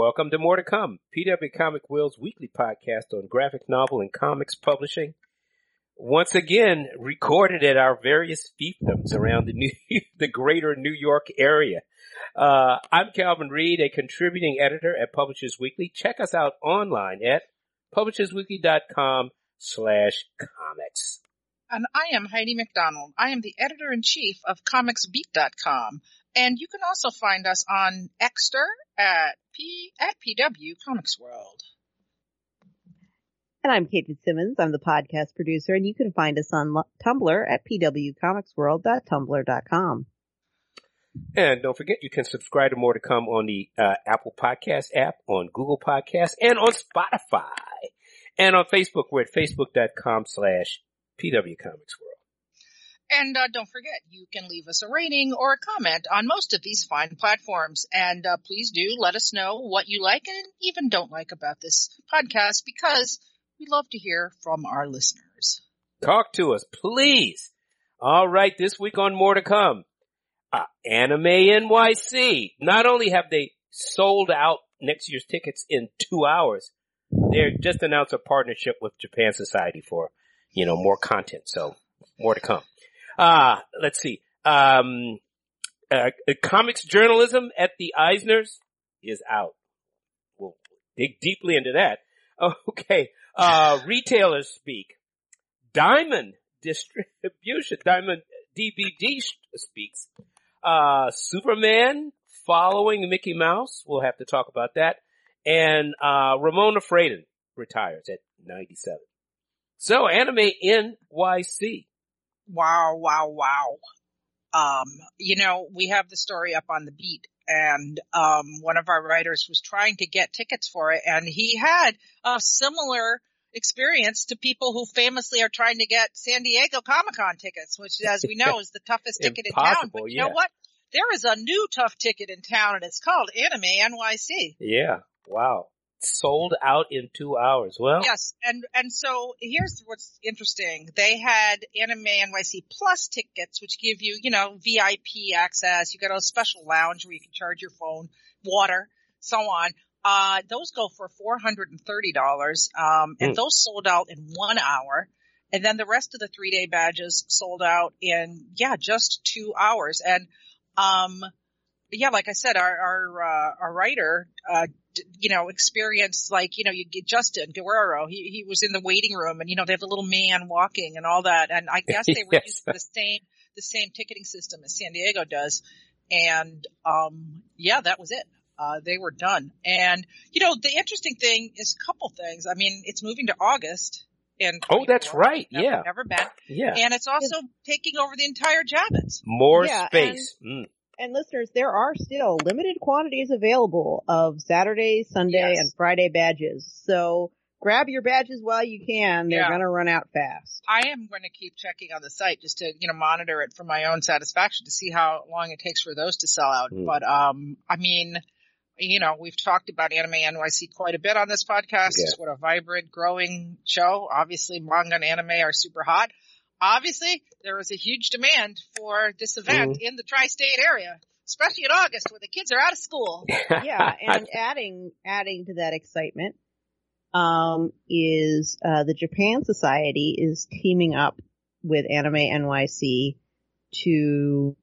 Welcome to More to Come, PW Comic World's weekly podcast on graphic novel and comics publishing. Once again, recorded at our various fiefdoms around the new, the greater New York area. Uh, I'm Calvin Reid, a contributing editor at Publishers Weekly. Check us out online at publishersweekly.com slash comics. And I am Heidi McDonald. I am the editor in chief of comicsbeat.com. And you can also find us on Exter at P at PW Comics World. And I'm Kate Fitzsimmons. I'm the podcast producer, and you can find us on Tumblr at pwcomicsworld.tumblr.com. And don't forget, you can subscribe to More to Come on the uh, Apple Podcast app, on Google Podcast, and on Spotify. And on Facebook, we're at facebook.com slash pwcomicsworld. And uh, don't forget, you can leave us a rating or a comment on most of these fine platforms. And uh, please do let us know what you like and even don't like about this podcast because we love to hear from our listeners. Talk to us, please. All right, this week on More to Come, uh, Anime NYC. Not only have they sold out next year's tickets in two hours, they just announced a partnership with Japan Society for, you know, more content. So more to come. Uh, let's see. Um, uh, comics journalism at the Eisners is out. We'll dig deeply into that. Okay. Uh, retailers speak. Diamond distribution, Diamond DVD speaks. Uh, Superman following Mickey Mouse. We'll have to talk about that. And, uh, Ramona Fradon retires at 97. So anime NYC. Wow, wow, wow. Um, you know, we have the story up on the beat and, um, one of our writers was trying to get tickets for it and he had a similar experience to people who famously are trying to get San Diego Comic Con tickets, which as we know is the toughest ticket in town. But you yeah. know what? There is a new tough ticket in town and it's called Anime NYC. Yeah. Wow sold out in two hours. Well, yes, and and so here's what's interesting. They had Anime NYC Plus tickets, which give you, you know, VIP access. You got a special lounge where you can charge your phone, water, so on. Uh, those go for four hundred and thirty dollars, um, and mm. those sold out in one hour. And then the rest of the three day badges sold out in yeah, just two hours. And um, yeah, like I said, our our uh, our writer, uh, d- you know, experienced like you know, you get Justin Guerrero. He he was in the waiting room, and you know, they have the little man walking and all that. And I guess they were yes. using the same the same ticketing system as San Diego does. And um, yeah, that was it. Uh, they were done. And you know, the interesting thing is a couple things. I mean, it's moving to August. In oh, that's right. Never, yeah. Never been. Yeah. And it's also taking over the entire Javits. More Yeah, space. Mm. And listeners, there are still limited quantities available of Saturday, Sunday, Yes. and Friday badges. So grab your badges while you can. They're Yeah. gonna run out fast. I am going to keep checking on the site just to, you know, monitor it for my own satisfaction to see how long it takes for those to sell out. Hmm. But, um, I mean, you know, we've talked about Anime NYC quite a bit on this podcast. Yeah. What a vibrant, growing show. Obviously, manga and anime are super hot. Obviously, there was a huge demand for this event Mm-hmm. in the tri-state area, especially in August when the kids are out of school. yeah, and adding adding to that excitement um, is uh, the Japan Society is teaming up with Anime NYC to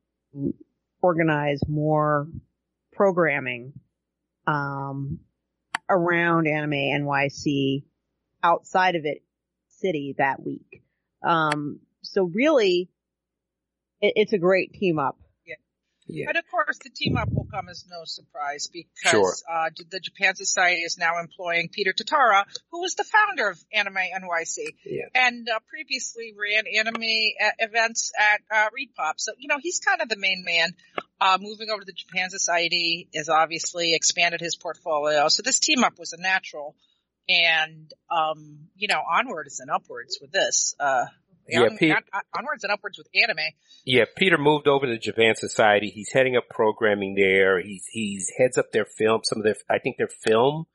organize more programming um, around Anime NYC outside of it city that week. Um, so really, it, it's a great team up. yeah. And of course, the team up will come as no surprise because Sure. uh, the Japan Society is now employing Peter Tatara, who was the founder of Anime NYC Yeah. and uh, previously ran anime e- events at uh, ReedPop. So you know he's kind of the main man. Uh, moving over to the Japan Society has obviously expanded his portfolio. So this team up was a natural, and um, you know onwards and upwards with this. Uh, Yeah, on- Pete- on- onwards and upwards with anime. Yeah, Peter moved over to Japan Society. He's heading up programming there. He's he's heads up their film, some of their I think their film.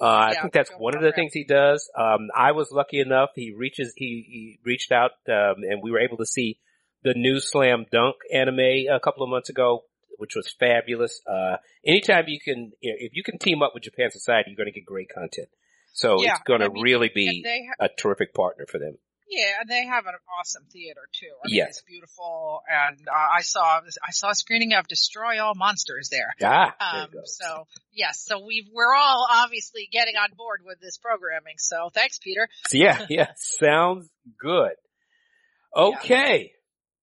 Uh, I think that's one of the things he does. Um, I was lucky enough. He reaches he, he reached out um, and we were able to see the new Slam Dunk anime a couple of months ago. which was fabulous. Uh, anytime you can, you know, if you can team up with Japan Society, you're going to get great content. So Yeah, it's going to I mean, really be they ha- a terrific partner for them. Yeah, and they have an awesome theater too. I mean, Yes. it's beautiful, and uh, I saw I saw a screening of Destroy All Monsters there. Ah, Um, so yes, so we've we're all obviously getting on board with this programming. So thanks, Peter. Yeah, yeah, sounds good. Okay.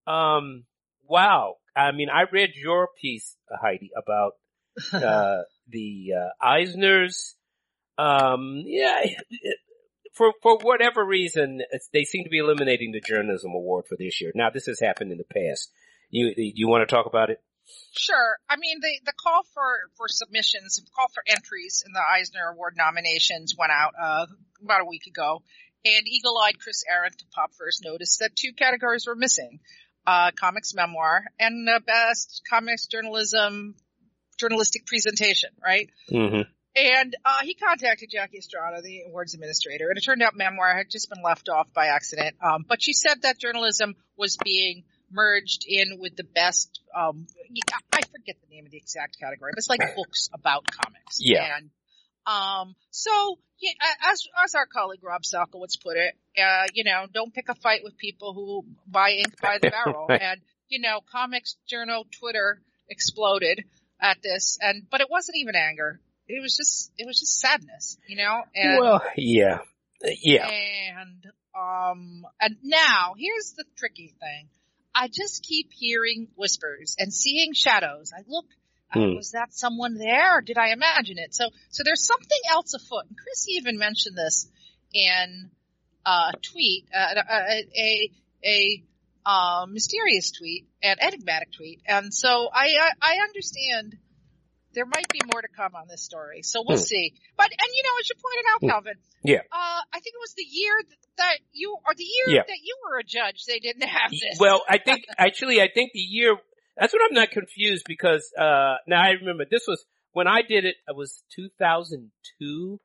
Um, wow. I mean, I read your piece, Heidi, about, uh, the, uh, Eisners. Um, yeah, for, for whatever reason, they seem to be eliminating the journalism award for this year. Now, this has happened in the past. You, you want to talk about it? Sure. I mean, the the call for for submissions, the call for entries in the Eisner Award nominations went out uh, about a week ago, and eagle-eyed Chris Arrant to Popverse noticed that two categories were missing: uh, comics memoir and uh, best comics journalism journalistic presentation. Right. Mm-hmm. And uh, he contacted Jackie Estrada, the awards administrator, and it turned out memoir had just been left off by accident. Um, but she said that journalism was being merged in with the best. Um, I forget the name of the exact category, but it's like books about comics. Yeah. And um, so yeah, as as our colleague Rob Salkowitz put it, uh, you know, don't pick a fight with people who buy ink by the barrel. And you know, comics journal Twitter exploded at this, and but it wasn't even anger. It was just it was just sadness, you know. And Well, yeah. Yeah. and um and now here's the tricky thing. I just keep hearing whispers and seeing shadows. I look uh, Hmm. was that someone there or did I imagine it? So so there's something else afoot. And Chris even mentioned this in uh, a tweet, uh, a a, a uh, mysterious tweet, an enigmatic tweet. And so I, I I understand there might be more to come on this story. So we'll Hmm. see. But and you know, as you pointed out, Hmm. Calvin, Yeah. uh, I think it was the year that you or the year Yeah. that you were a judge. They didn't have this. Well, I think actually, I think the year. That's what I'm not confused because uh now I remember this was when I did it. It was 2002,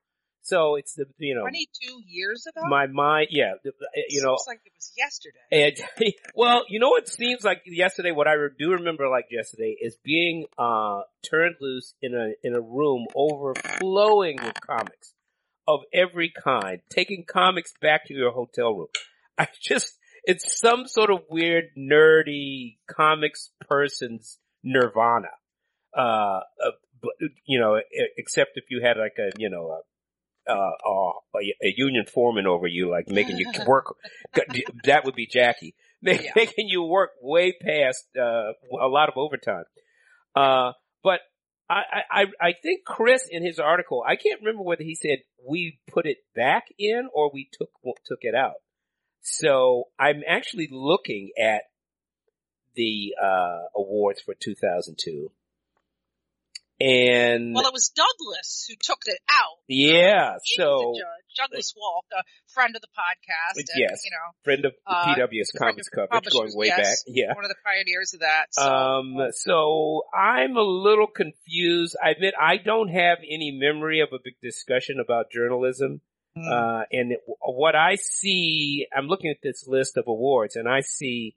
so it's the you know 22 years ago. my mind. Yeah, the- you know, Seems like it was yesterday. and well, you know what seems like yesterday. What I do remember like yesterday is being uh turned loose in a in a room overflowing with comics of every kind, taking comics back to your hotel room. I just it's some sort of weird nerdy comics person's nirvana. Uh, uh you know, except if you had like a you know a uh, uh, a, a union foreman over you, like making you work. that would be Jackie, Make- Yeah. making you work way past uh, a lot of overtime. Uh, but I, I, I think Chris in his article, I can't remember whether he said we put it back in or we took took it out. So I'm actually looking at the uh, awards for 2002. And Well, it was Douglas who took it out. yeah, so. Douglas Wolk, a friend of the podcast, and, Yes. you know, friend of Uh, PW's comics friend of coverage going way yes. back. Yeah. one of the pioneers of that. So, Um, so I'm a little confused. I admit I don't have any memory of a big discussion about journalism. mm, Uh, and it, what I see, I'm looking at this list of awards and I see,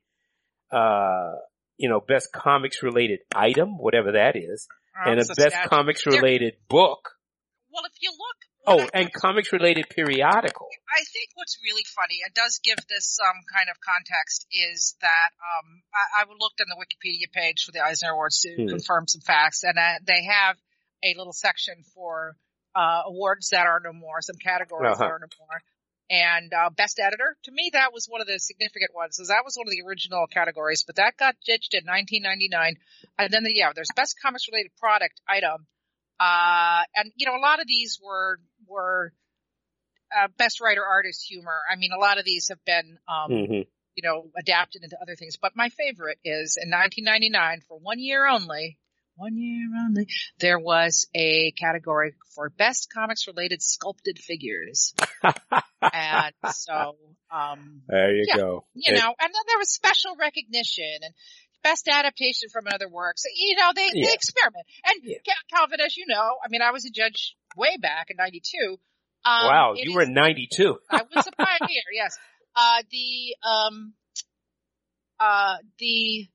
uh, you know, best comics related item, whatever that is, and a best comics related book. Well, if you look, Oh, I- and comics related periodical. I think what's really funny, it does give this um, kind of context, is that um, I, I looked on the Wikipedia page for the Eisner Awards to Hmm. confirm some facts, and uh, they have a little section for uh, awards that are no more, some categories Uh-huh. that are no more. And uh, best editor, to me, that was one of the significant ones, because that was one of the original categories, but that got ditched in 1999. And then, the, yeah, there's best comics related product item. Uh, and you know, a lot of these were, were, uh, best writer artist humor. I mean, a lot of these have been, um, hmm you know, adapted into other things. But my favorite is in 1999 for one year only, one year only, there was a category for best comics related sculpted figures. and so, um, there you Yeah. go. you It- know, and then there was special recognition and best adaptation from another work. So, you know, they, Yeah. they experiment. And Yeah. Calvin, as you know, I mean, I was a judge way back in 92. Um, wow, you were 92. I was a pioneer, yes. Uh, the, um, uh, the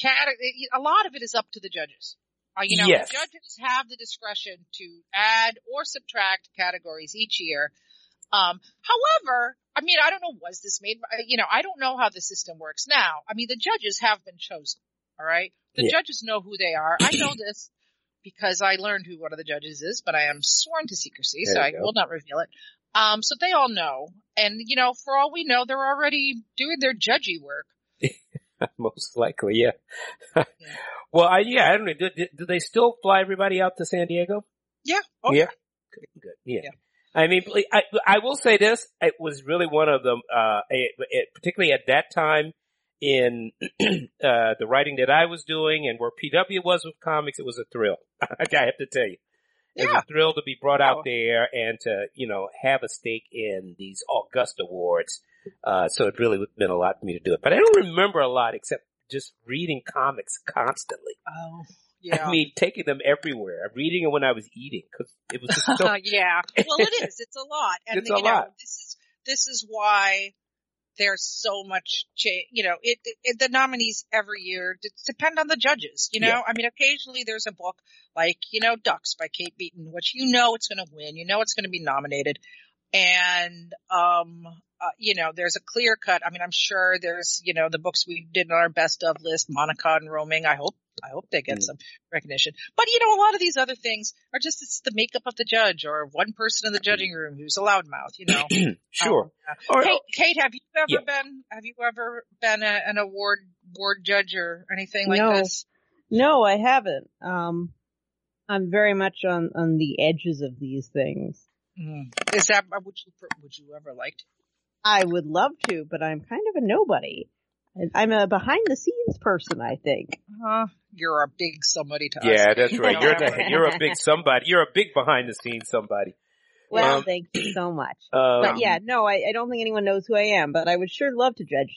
cat, a lot of it is up to the judges. Uh, you know, Yes. the judges have the discretion to add or subtract categories each year. Um, however, I mean, I don't know, was this made, you know, I don't know how the system works now. I mean, the judges have been chosen. All right. The Yeah. judges know who they are. I know this because I learned who one of the judges is, but I am sworn to secrecy, so I go. will not reveal it. Um, so they all know. And, you know, for all we know, they're already doing their judgy work. Most likely, yeah. well, I, yeah, I don't know. Do, do, do they still fly everybody out to San Diego? Yeah. Oh, Yeah. Good, good. Yeah. Yeah. I mean, I, I will say this, it was really one of them, uh, it, it, particularly at that time in, uh, the writing that I was doing and where PW was with comics, it was a thrill. I have to tell you. It was Yeah. a thrill to be brought out Oh. there and to, you know, have a stake in these August awards. Uh, so it really meant a lot for me to do it. But I don't remember a lot except just reading comics constantly. Oh, yeah. I mean, taking them everywhere, reading it when I was eating because it was just so yeah. Well, it is. It's a lot. And, It's you a know, lot. this is, this is why there's so much change. You know, it, it, the nominees every year depend on the judges. You know, Yeah. I mean, occasionally there's a book like, you know, Ducks by Kate Beaton, which you know it's going to win. You know it's going to be nominated. And, um, uh, you know, there's a clear cut. I mean, I'm sure there's, you know, the books we did on our best of list, Monica and Roaming. I hope, I hope they get Mm. some recognition. But you know, a lot of these other things are just it's the makeup of the judge or one person in the judging room who's a loudmouth. You know. sure. Um, yeah. Or- Kate, Kate, have you ever Yeah. been? Have you ever been a, an award board judge or anything like No. this? No, I haven't. Um, I'm very much on on the edges of these things. Mm. Is that would you would you ever like to? I would love to, but I'm kind of a nobody. I'm a behind the scenes person, I think. Uh, you're a big somebody to us. yeah, that's right. You You're the, you're a big somebody. You're a big behind the scenes somebody. Well, Um, thank you so much. Um, But yeah, no, I, I don't think anyone knows who I am, but I would sure love to judge.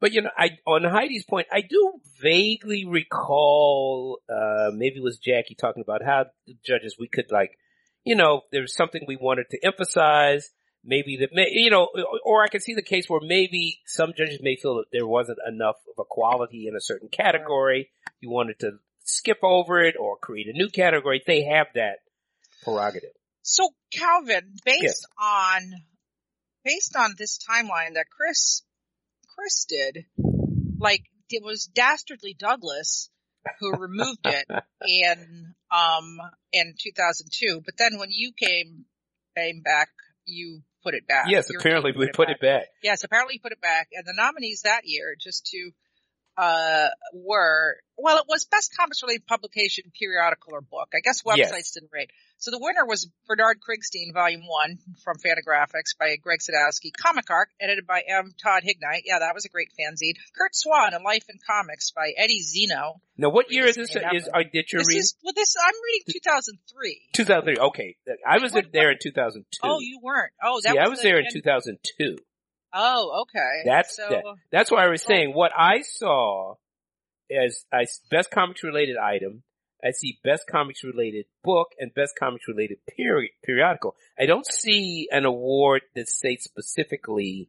But you know, I on Heidi's point, I do vaguely recall uh maybe it was Jackie talking about how the judges we could like, you know, there's something we wanted to emphasize. Maybe that may, you know, or I can see the case where maybe some judges may feel that there wasn't enough of a quality in a certain category. You wanted to skip over it or create a new category. They have that prerogative. So Calvin, based Yes. on based on this timeline that Chris Chris did, like it was dastardly Douglas who removed it in um in 2002, but then when you came came back, you put it back. Yes, Your apparently team we put it back. Yes, apparently you put it back. And the nominees that year, just to, uh, were, well, it was best comics related publication, periodical or book. I guess websites Yes. didn't rate. So the winner was Bernard Krigstein, volume one from Fantagraphics by Greg Sadowski. Comic Art, edited by M. Todd Hignite. Yeah, that was a great fanzine. Curt Swan, A Life in Comics by Eddy Zeno. Now, what year is this? Is uh, did you This read? is, well, this, I'm reading 2003. 2003. Okay, I was What- there in 2002. Oh, you weren't. Oh, that See, was I was the there in 2002. Oh, okay. That's so, that. That's why I was saying what I saw as I best comics related item. I see best comics related book and best comics related peri- periodical. I don't see an award that states specifically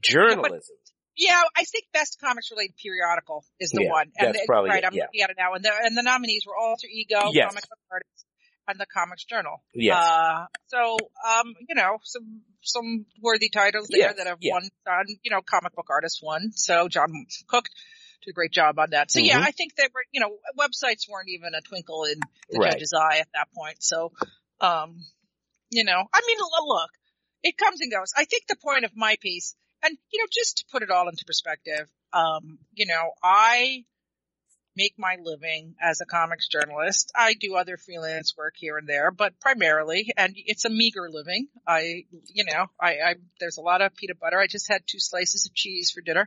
journalism. Yeah, I think best comics related periodical is the Yeah, one. And that's the- probably right. it, I'm yeah. looking at it now, and the and the nominees were Alter Ego, Yes. Comic Book Artist, and the Comics Journal. yes. Uh, so um, you know, some some worthy titles there Yes, that have yeah. won. On you know, Comic Book Artist won. So Jon Cooke did a great job on that. So yeah, Mhm. I think they were. You know, websites weren't even a twinkle in the Right. judge's eye at that point. So, um, you know, I mean, look, it comes and goes. I think the point of my piece, and you know, just to put it all into perspective, um, you know, I make my living as a comics journalist. I do other freelance work here and there, but primarily, and it's a meager living. I, you know, I, I there's a lot of peanut butter. I just had two slices of cheese for dinner.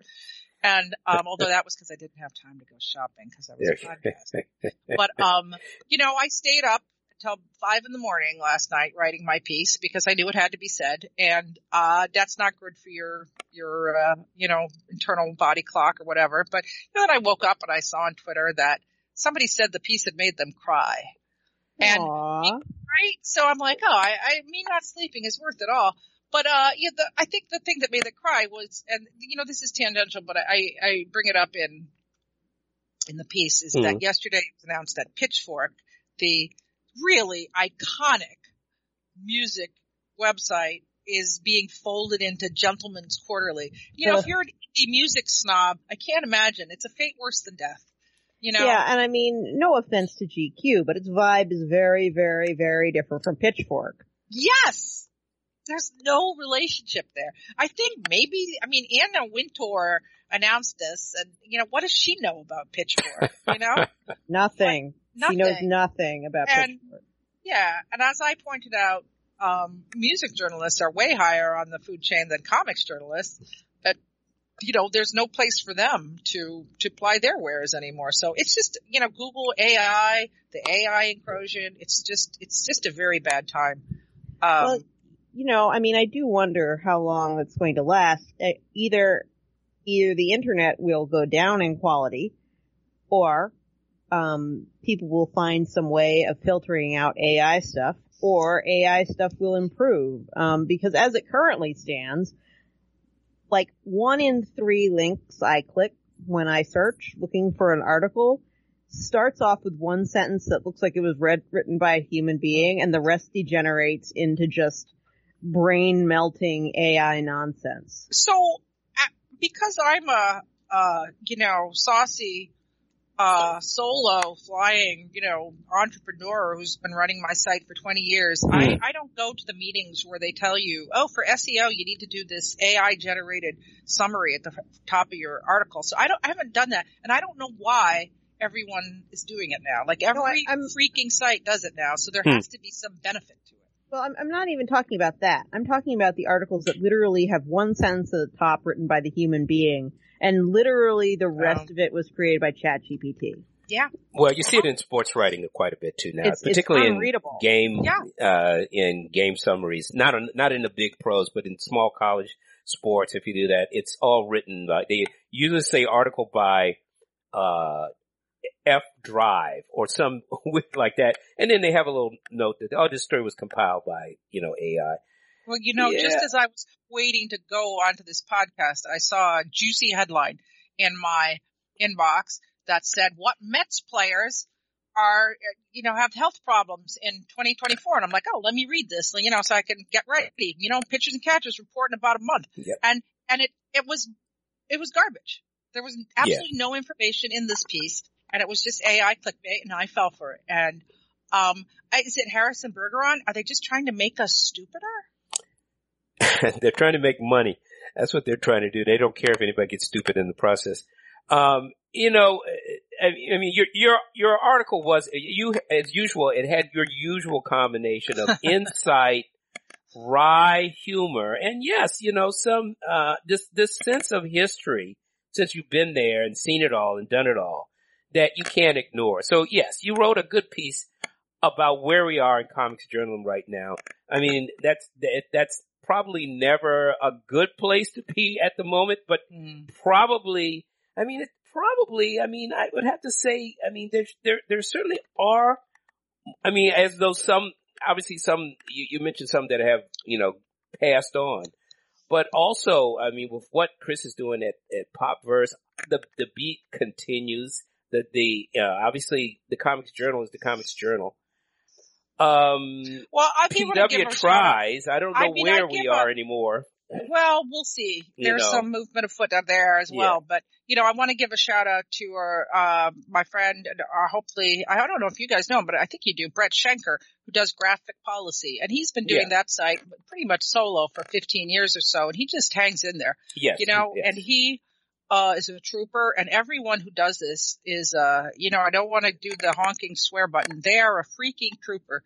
And um, although that was because I didn't have time to go shopping because I was podcasting but um, you know, I stayed up until five in the morning last night writing my piece because I knew it had to be said, and uh, that's not good for your your uh, you know internal body clock or whatever. But you then I woke up and I saw on Twitter that somebody said the piece had made them cry, and Aww. right, so I'm like, oh, I, I me not sleeping is worth it all. But uh, yeah, the, I think the thing that made it cry was, and you know, this is tangential, but I I bring it up in in the piece is Mhm. that yesterday it was announced that Pitchfork, the really iconic music website, is being folded into Gentleman's Quarterly. You know, if you're an indie music snob, I can't imagine. It's a fate worse than death. You know? Yeah, and I mean, no offense to GQ, but its vibe is very, very, very different from Pitchfork. Yes! There's no relationship there. I think maybe, I mean, Anna Wintour announced this and, you know, what does she know about Pitchfork? You know? Nothing. Nothing. She knows nothing about And- Pitchfork. Yeah, and as I pointed out, um, music journalists are way higher on the food chain than comics journalists. But you know, there's no place for them to to ply their wares anymore. So it's just you know, Google AI, the AI incursion. It's just it's just a very bad time. Um, Well, you know, I mean, I do wonder how long it's going to last. Uh, Either, either the internet will go down in quality, or um, people will find some way of filtering out AI stuff, or AI stuff will improve. Um, because as it currently stands, like one in three links I click when I search looking for an article starts off with one sentence that looks like it was read, written by a human being and the rest degenerates into just brain melting AI nonsense. so uh, because I'm a uh, you know saucy uh, solo flying, you know, entrepreneur who's been running my site for 20 years, I, Hmm. I don't go to the meetings where they tell you, oh, for SEO, you need to do this AI generated summary at the top of your article. So I don't, I haven't done that. And I don't know why everyone is doing it now. Like every I- I'm- freaking site does it now. So there Hmm. has to be some benefit to it. Well, I'm, I'm not even talking about that. I'm talking about the articles that literally have one sentence at the top written by the human being, and literally the rest Oh. of it was created by ChatGPT. Yeah. Well, you see it in sports writing quite a bit too now, It's, it's particularly in game Yeah. uh in game summaries not on, not in the big pros but in small college sports if you do that it's all written like they usually say article by uh F drive or some with like that and then they have a little note that oh this story was compiled by you know AI Well, you know, just as I was waiting to go onto this podcast, I saw a juicy headline in my inbox that said, what Mets players are, you know, have health problems in 2024. And I'm like, oh, let me read this, you know, so I can get ready. You know, pitchers and catchers report in about a month. Yep. And, and it, it was, it was garbage. There was absolutely no information in this piece and it was just AI clickbait and I fell for it. And, um, is it Harrison Bergeron? Are they just trying to make us stupider? they're trying to make money. That's what they're trying to do. They don't care if anybody gets stupid in the process. Um, you know, I I mean, your your your article was you as usual. It had your usual combination of insight, wry humor, and yes, you know, some uh this this sense of history since you've been there and seen it all and done it all that you can't ignore. So yes, you wrote a good piece about where we are in comics journalism right now. I mean, that's that's probably never a good place to be at the moment, but mm-hmm. probably, I mean, it probably, I mean, I would have to say, I mean, there, there, there certainly are, I mean, as though some, obviously some, you, you mentioned some that have, you know, passed on, but also, I mean, with what Chris is doing at, at Popverse, the, the beat continues. The, the, uh, obviously the comics journal is the comics journal. Um, Well, I'll give it give PW her a shout out. tries. I don't know I mean, where we are a- anymore. Well, we'll see. You There's know. some movement afoot out there as Yeah. well. But, you know, I want to give a shout out to our, uh, my friend, uh, hopefully, I don't know if you guys know him, but I think you do, Brett Schenker, who does graphic policy. And he's been doing that site pretty much solo for 15 years or so. And he just hangs in there, Yes. you know, yes. and he, uh, is a trooper and everyone who does this is, uh, you know, I don't want to do the honking swear button. They are a freaking trooper.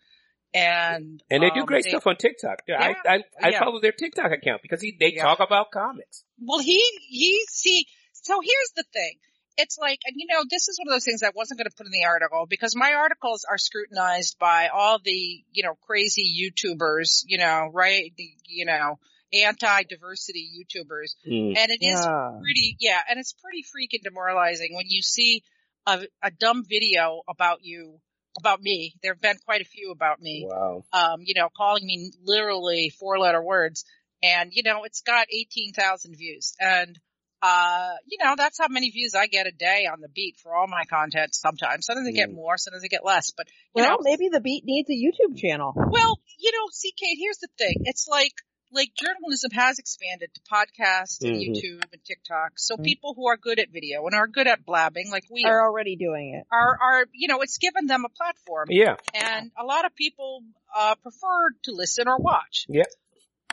And, And they do um, great stuff on TikTok. Yeah, I, I, I yeah. follow their TikTok account because he, they Yeah. talk about comics. Well, he, he, see, so here's the thing. It's like, and you know, this is one of those things I wasn't going to put in the article because my articles are scrutinized by all the, you know, crazy YouTubers, you know, right? The, you know, anti-diversity YouTubers. Mm. And it is Yeah. pretty, yeah, and it's pretty freaking demoralizing when you see a, a dumb video about you, about me. There have been quite a few about me Wow. um, you know, calling me literally four letter words. And, you know, it's got 18,000 views. And uh, you know, that's how many views I get a day on the beat for all my content sometimes. Sometimes I get Mm. more, sometimes I get less, but you Well, know, maybe the beat needs a YouTube channel. well, you know, see, Kate, here's the thing. It's like, like journalism has expanded to podcasts and Mhm. YouTube and TikTok. So Mhm. people who are good at video and are good at blabbing, like we Are are, already doing it. are, are, you know, it's given them a platform. Yeah. And a lot of people, uh, prefer to listen or watch. Yeah.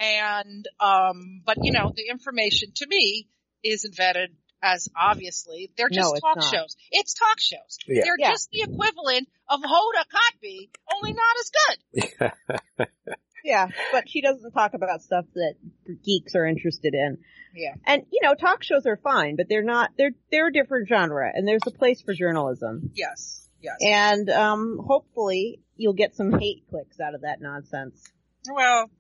And, um, but you know, the information to me is vetted as obviously they're just it's talk not. shows. It's talk shows. Yeah. They're Yeah. just the equivalent of Hoda Kotb, only not as good. Yeah, but she doesn't talk about stuff that geeks are interested in. Yeah. And you know, talk shows are fine, but they're not. They're they're a different genre, and there's a place for journalism. Yes. Yes. And um, hopefully, you'll get some hate clicks out of that nonsense. Well,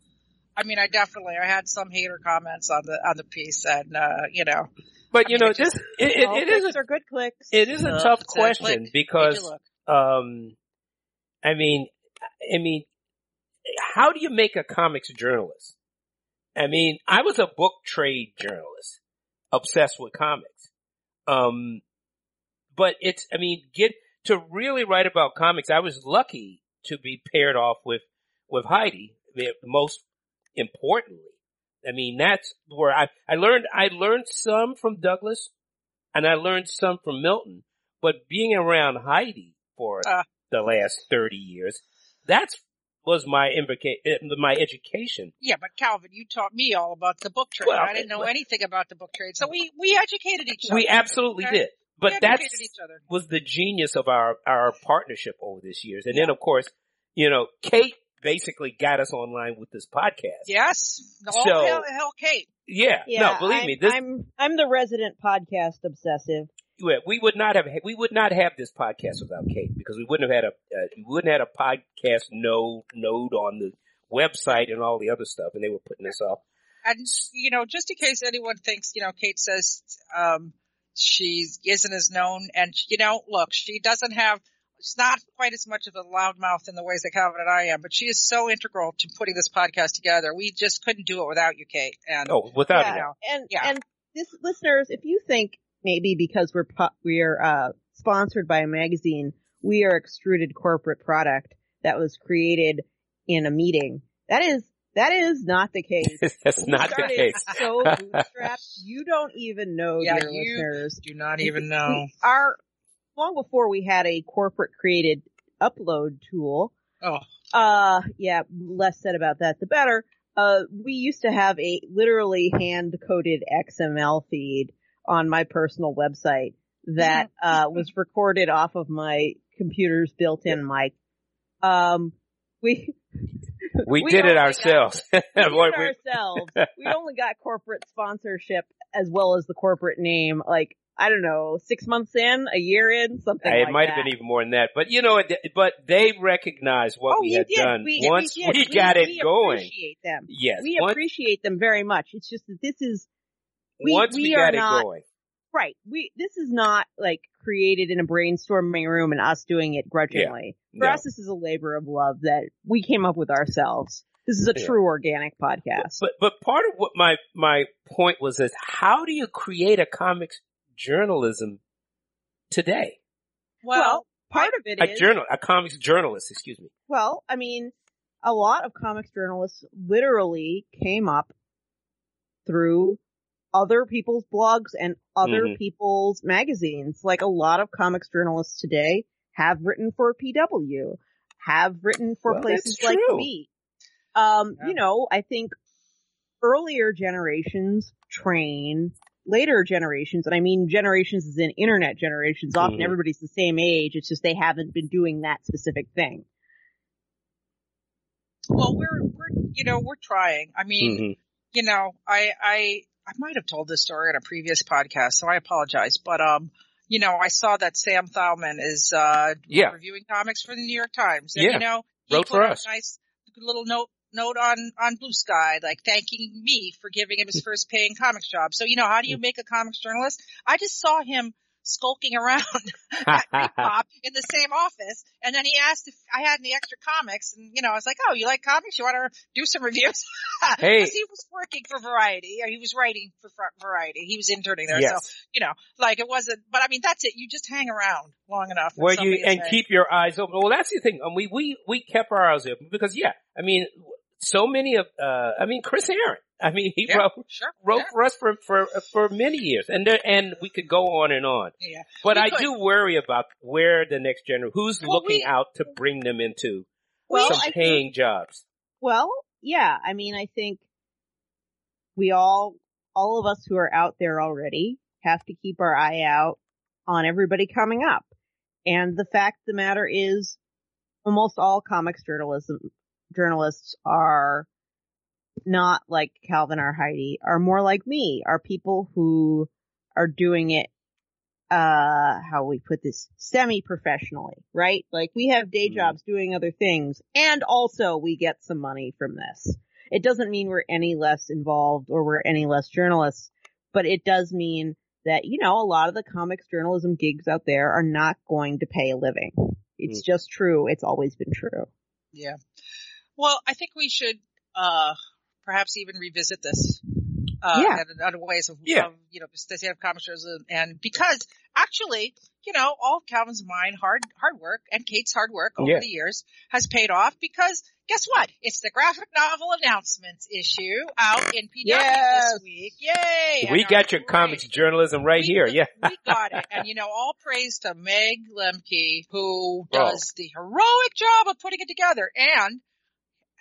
I mean, I definitely, I had some hater comments on the, on the piece and, uh, you know. But you I mean, know, it just- this it, it, All it clicks is a, are good clicks. it is a tough it's a question because um, I mean, I mean, how do you make a comics journalist? I mean, I was a book trade journalist, obsessed with comics. Um, but it's, I mean, get to really write about comics. I was lucky to be paired off with with Heidi. Most importantly, I mean, that's where I I learned I learned some from Douglas, and I learned some from Milton. But being around Heidi for Uh. the last thirty years, that's was my implica- eh, my education. Yeah, but Calvin, you taught me all about the book trade. Well, I didn't know but- anything about the book trade. So we, we educated each other. We absolutely Okay. did. But that's educated each other. was the genius of our our partnership over these years. And then of course, you know, Kate basically got us online with this podcast. Yes. All So- hell, hell, Kate. Yeah. yeah, no, believe I'm, me, this I'm I'm the resident podcast obsessive. Yeah, we would not have we would not have this podcast without Kate because we wouldn't have had a uh, we wouldn't have had a podcast node node on the website and all the other stuff, and they were putting this off. And, you know, just in case anyone thinks, you know, Kate says, um, she isn't as known and, you know, look, she doesn't have, she's not quite as much of a loudmouth in the ways that Calvin and I am, but she is so integral to putting this podcast together. We just couldn't do it without you, Kate. And, Oh, without yeah, a doubt. and Yeah. and this listeners, if you think maybe because we're po- we're uh, sponsored by a magazine, we are extruded corporate product that was created in a meeting. That is that is not the case. That's We not the case. So bootstrapped, you don't even know, Yeah, dear you- listeners. do not We- even know. we- our long before we had a corporate created upload tool. Oh, Uh, yeah, less said about that, the better. Uh, we used to have a literally hand coded XML feed on my personal website that, uh, was recorded off of my computer's built-in mic. Um, we, We, We did it only got- ourselves. we did it ourselves. we only got corporate sponsorship as well as the corporate name, like, I don't know, six months in, a year in, something it like might that. have been even more than that, but you know, it, but they recognized what oh, we you had did. done we, once we, did. got it we going. appreciate them. Yes, we once, appreciate them very much. It's just that this is we- once we we are got not- it going. right. We this is not like created in a brainstorming room and us doing it grudgingly. For No. us, this is a labor of love that we came up with ourselves. This is a Yeah. true organic podcast. But but part of what my my point was is how do you create a comics journalism today? well, well, part of it A is journal, a comics journalist, excuse me. well, I mean, a lot of comics journalists literally came up through other people's blogs and other Mhm. people's magazines. Like a lot of comics journalists today have written for PW, have written for Well, places like me. Um, Yeah. you know, I think earlier generations train later generations, and I mean generations as in internet generations. Often Mhm. everybody's the same age. It's just they haven't been doing that specific thing. well, we're, we're, you know, we're trying. I mean, Mhm. you know, I, I, I might have told this story in a previous podcast, so I apologize. But, um, you know, I saw that Sam Thielman is, uh, Yeah. reviewing comics for the New York Times. And, Yeah. you know, he Wrote put for a us. nice little note, note on, on Bluesky, like thanking me for giving him his first paying comics job. So, you know, how do you make a comics journalist? I just saw him skulking around at Pop in the same office. And then he asked if I had any extra comics. And, you know, I was like, oh, you like comics? You want to do some reviews? Hey. Because he was working for Variety, or he was writing for Variety. He was interning there. Yes. So, you know, like it wasn't, but I mean, that's it. You just hang around long enough. Where you and saying, keep your eyes open. Well, that's the thing. Um, we we we kept our eyes open because yeah, I mean, so many of uh, I mean, Chris Arrant. I mean, he Yeah, wrote sure. wrote yeah. for us for for for many years, and there, and we could go on and on. Yeah. But We I could. do worry about where the next generation, who's Well, looking we- out to bring them into Well, some I think- paying jobs. Well, yeah. I mean, I think we all, all of us who are out there already have to keep our eye out on everybody coming up. And the fact of the matter is almost all comics journalism, journalists are not like Calvin or Heidi, are more like me, are people who are doing it, uh, how we put this, semi-professionally, right? Like we have day Mhm. jobs doing other things and also we get some money from this. It doesn't mean we're any less involved or we're any less journalists, but it does mean that, you know, a lot of the comics journalism gigs out there are not going to pay a living. It's just true. It's always been true. Yeah. Well, I think we should, uh, perhaps even revisit this. Uh, Yeah. and other ways of, Yeah. of, you know, the state of comics journalism. And because actually, you know, all of Calvin's mine hard, hard work and Kate's hard work over Yeah. the years has paid off because guess what? It's the graphic novel announcements issue out in PW Yes. this week. Yay! We got our your comics journalism right we here. Yeah. we got it. And you know, all praise to Meg Lemke, who Oh. does the heroic job of putting it together. And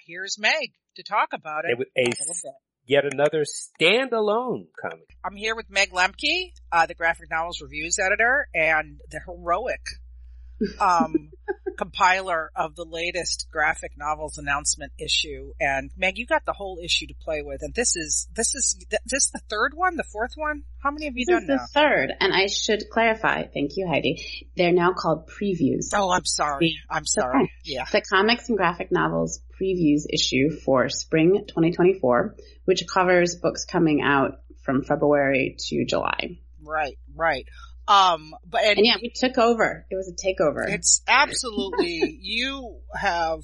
here's Meg to talk about it. It a a little bit. yet another standalone comic. I'm here with Meg Lemke, uh, the graphic novels reviews editor and the heroic, um, compiler of the latest graphic novels announcement issue. And Meg, you got the whole issue to play with. And this is, this is, th- this the third one, the fourth one? How many have you This done is the third, and I should clarify, thank you Heidi, they're now called previews. Oh, I'm sorry. I'm sorry. Yeah. The comics and graphic novels previews issue for spring 2024, which covers books coming out from February to July. Right, right. Um, but and, And yeah, we took over. It was a takeover. it's absolutely you have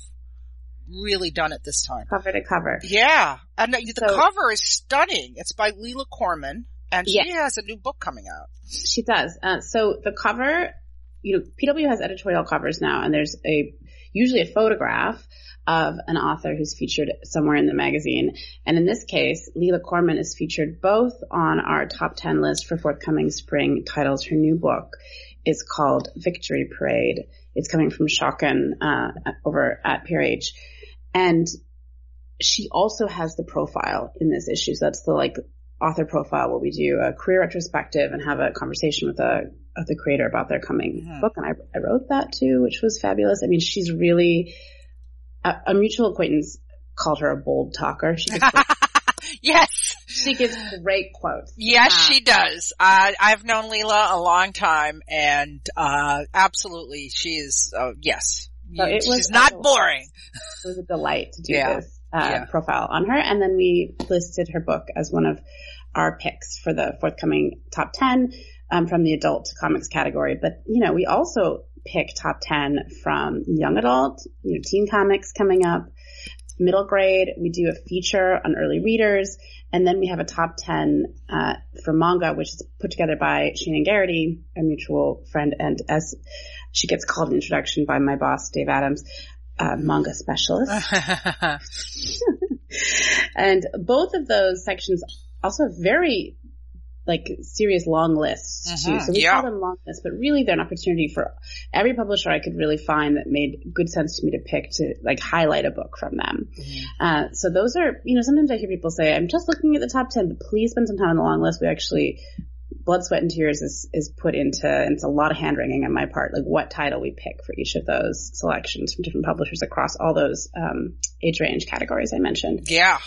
really done it this time. cover to cover. Yeah, and the, So- cover is stunning. It's by Leela Corman, and she Yeah. has a new book coming out. She does. Uh, so the cover, you know, PW has editorial covers now, and there's a usually a photograph of an author who's featured somewhere in the magazine. And in this case, Leela Corman is featured both on our top 10 list for forthcoming spring titles. Her new book is called Victory Parade. It's coming from Schocken uh, over at PRH. And she also has the profile in this issue. So that's the like author profile where we do a career retrospective and have a conversation with the of the creator about their coming Mhm. book. And I, I wrote that too, which was fabulous. I mean, she's really a, a mutual acquaintance called her a bold talker. She gives, yes, she gives great quotes. yes, Uh, she does. Uh, I've known Leela a long time, and uh, absolutely, she is. Uh, yes, So it was she's not a- boring. It was a delight to do Yeah. this uh, Yeah. profile on her. And then we listed her book as one of our picks for the forthcoming top 10 um, from the adult comics category. But, you know, we also pick top 10 from young adult, you know, teen comics coming up, middle grade. We do a feature on early readers. And then we have a top 10 uh, for manga, which is put together by Shannon Garrity, a mutual friend. And as she gets called an introduction by my boss, Dave Adams, uh, manga specialist. and both of those sections also have very like serious long lists too. Mhm, So we yeah. call them long lists, but really they're an opportunity for every publisher I could really find that made good sense to me to pick to like highlight a book from them. Uh, so those are, you know, sometimes I hear people say, I'm just looking at the top 10, but please spend some time on the long list. We actually, blood, sweat, and tears is, is put into, and it's a lot of hand wringing on my part, like what title we pick for each of those selections from different publishers across all those, um, age range categories I mentioned. Yeah.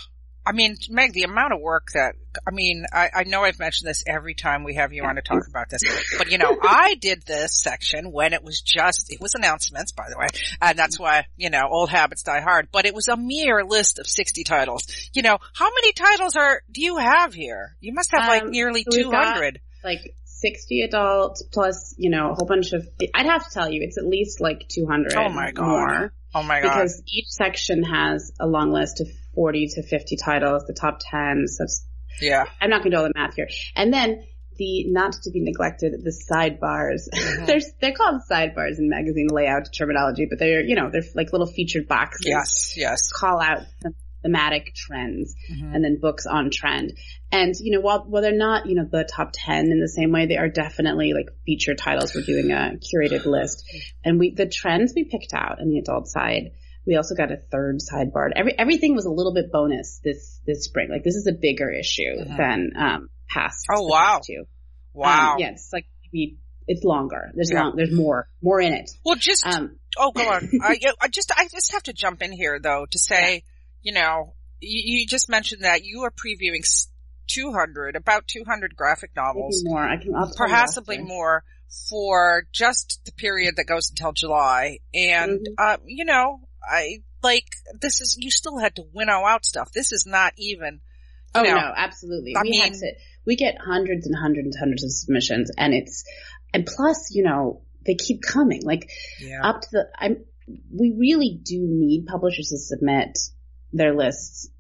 I mean, Meg, the amount of work that, I mean, I, I know I've mentioned this every time we have you on to talk about this, but you know, I did this section when it was just, it was announcements, by the way, and that's why, you know, old habits die hard, but it was a mere list of 60 titles. You know, how many titles are, do you have here? You must have like Um, nearly so 200. Like 60 adult plus, you know, a whole bunch of, I'd have to tell you, it's at least like 200 Oh my God. more. Oh my god. Because each section has a long list of 40 to 50 titles, the top 10. So yeah. I'm not going to do all the math here. And then the, not to be neglected, the sidebars. Mhm. There's, they're called sidebars in magazine layout terminology, but they're, you know, they're like little featured boxes. Yes. Yes. Call out thematic trends Mhm. and then books on trend. And, you know, while, while they're not, you know, the top 10 in the same way, they are definitely like feature titles. We're doing a curated list. And we, the trends we picked out on the adult side, we also got a third sidebar. Every, everything was a little bit bonus this, this spring. Like this is a bigger issue Mhm. than, um, past. Oh, wow. past two. Wow. Um, yeah, it's like, maybe it's longer. There's Yeah. long, there's more, more in it. Well, just Um, oh, go on. I, I just I just have to jump in here though to say, you know, you, you just mentioned that you are previewing s- 200, about 200 graphic maybe novels, more. I can, I'll possibly more for just the period that goes until July. And, Mhm. uh, you know, I like this is you still had to winnow out stuff. This is not even. Oh know, no, absolutely. I we had to. We get hundreds and hundreds and hundreds of submissions, and it's and plus, you know, they keep coming. Like Yeah. up to the. I'm. We really do need publishers to submit their lists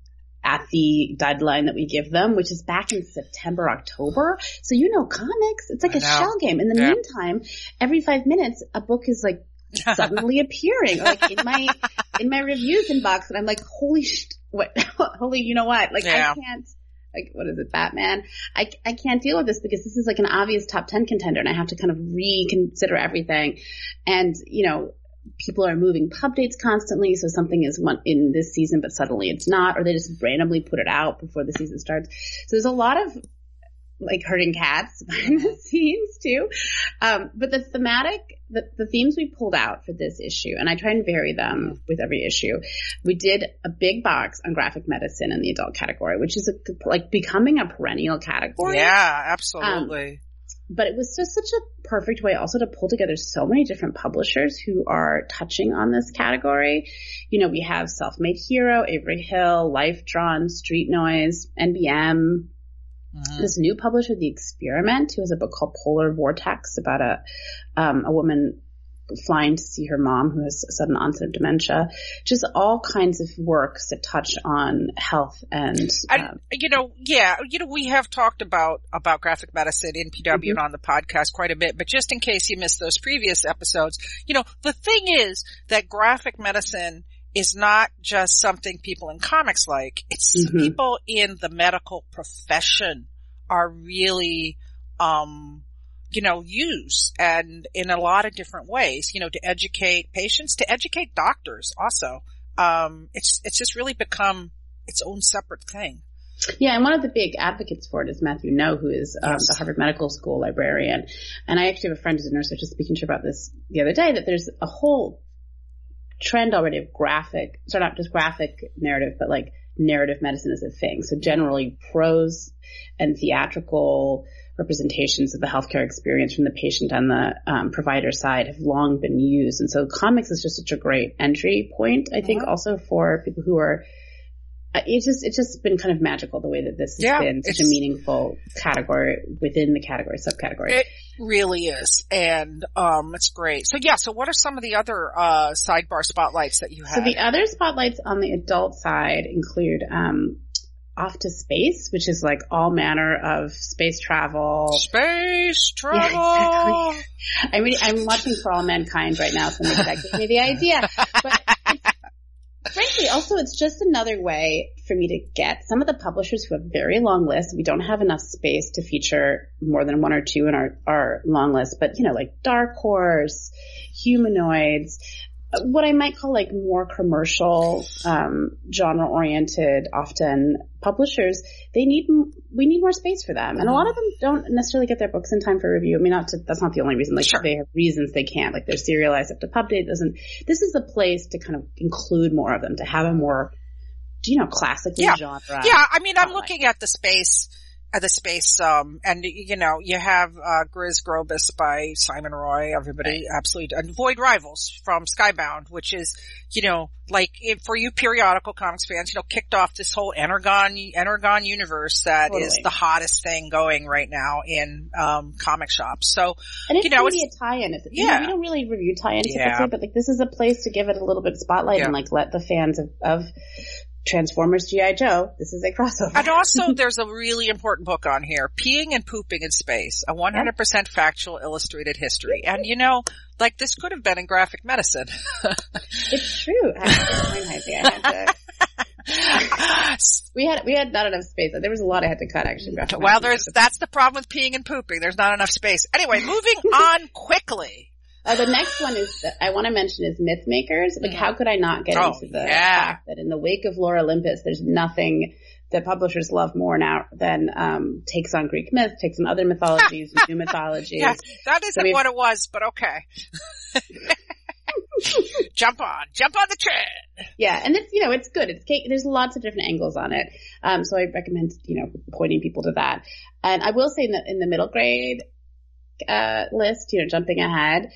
at the deadline that we give them, which is back in September, October. So you know, comics, it's like I a know. shell game. In the Yeah. meantime, every five minutes, a book is like suddenly appearing like in my in my reviews inbox. And I'm like holy sh- what holy you know what? Like Yeah. I can't like what is it Batman? I I can't deal with this because this is like an obvious top 10 contender and I have to kind of reconsider everything. And you know people are moving pub dates constantly so something is one in this season but suddenly it's not or they just randomly put it out before the season starts. So there's a lot of like hurting cats behind the scenes too. Um, but the thematic, the, the themes we pulled out for this issue, and I try and vary them with every issue. We did a big box on graphic medicine in the adult category, which is a, like becoming a perennial category. yeah, absolutely. Um, but it was just such a perfect way also to pull together so many different publishers who are touching on this category. You know, we have Self-Made Hero, Avery Hill, Life Drawn, Street Noise, NBM, Mhm. this new publisher, The Experiment, who has a book called Polar Vortex about a um, a woman flying to see her mom who has a sudden onset of dementia. Just all kinds of works that touch on health and And um, you know, yeah, you know, we have talked about about graphic medicine in PW and on the podcast quite a bit. But just in case you missed those previous episodes, you know, the thing is that graphic medicine is not just something people in comics like. It's Mhm. people in the medical profession are really, um, you know, use and in a lot of different ways. You know, to educate patients, to educate doctors, also. Um, it's it's just really become its own separate thing. Yeah, and one of the big advocates for it is Matthew Noe, who is um, Yes. the Harvard Medical School librarian. And I actually have a friend who's a nurse. I was just speaking to her about this the other day. That there's a whole trend already of graphic, so not just graphic narrative, but like narrative medicine is a thing. So generally, prose and theatrical representations of the healthcare experience from the patient and the um, provider side have long been used. And so comics is just such a great entry point, I think, Mhm. also for people who are it's just it's just been kind of magical the way that this has Yeah, been such a meaningful category within the category subcategory. It really is, and um, it's great. So yeah, so what are some of the other uh, sidebar spotlights that you have? so the other spotlights on the adult side include um, off to space, which is like all manner of space travel. Space travel. Yeah, exactly. I mean, I'm watching For All Mankind right now, so maybe that gave me the idea. But frankly, also it's just another way for me to get some of the publishers who have very long lists. We don't have enough space to feature more than one or two in our, our long list, but you know, like Dark Horse, Humanoids, what I might call like more commercial, um, genre oriented, often publishers, they need, we need more space for them. And a lot of them don't necessarily get their books in time for review. I mean, not to, that's not the only reason. Like Sure. they have reasons they can't, like they're serialized up to pub date doesn't, this is the place to kind of include more of them, to have a more, you know, classically Yeah. genre. yeah, I mean, I'm looking at the space the space, um, and you know, you have, uh, Gris Grobus by Simon Roy, everybody absolutely, and Void Rivals from Skybound, which is, you know, like, if, for you periodical comics fans, you know, kicked off this whole Energon, Energon universe that Totally. is the hottest thing going right now in, um, comic shops. So, And it's You know, maybe a tie-in. It's, yeah. Yeah. we don't really review tie-ins Yeah. typically, but like this is a place to give it a little bit of spotlight Yeah. and like let the fans of, of Transformers GI Joe. This is a crossover. And also, there's a really important book on here, Peeing and Pooping in Space, a 100% factual illustrated history. And you know, like this could have been in graphic medicine. It's true. I had to, I had to, we had we had not enough space. There was a lot I had to cut actually. well, there's, that's the problem with peeing and pooping. There's not enough space. Anyway, moving on quickly. Uh, the next one is that I want to mention is Myth Makers. Like, Mhm. how could I not get Oh, into the yeah. fact that in the wake of Lore Olympus, there's nothing that publishers love more now than um, takes on Greek myth, takes on other mythologies, new mythologies. Yeah, that isn't we've- what it was, but okay. jump on, jump on the train. Yeah, and it's you know it's good. It's. There's lots of different angles on it. Um, so I recommend you know pointing people to that. And I will say in the in the middle grade uh, list, you know, jumping ahead,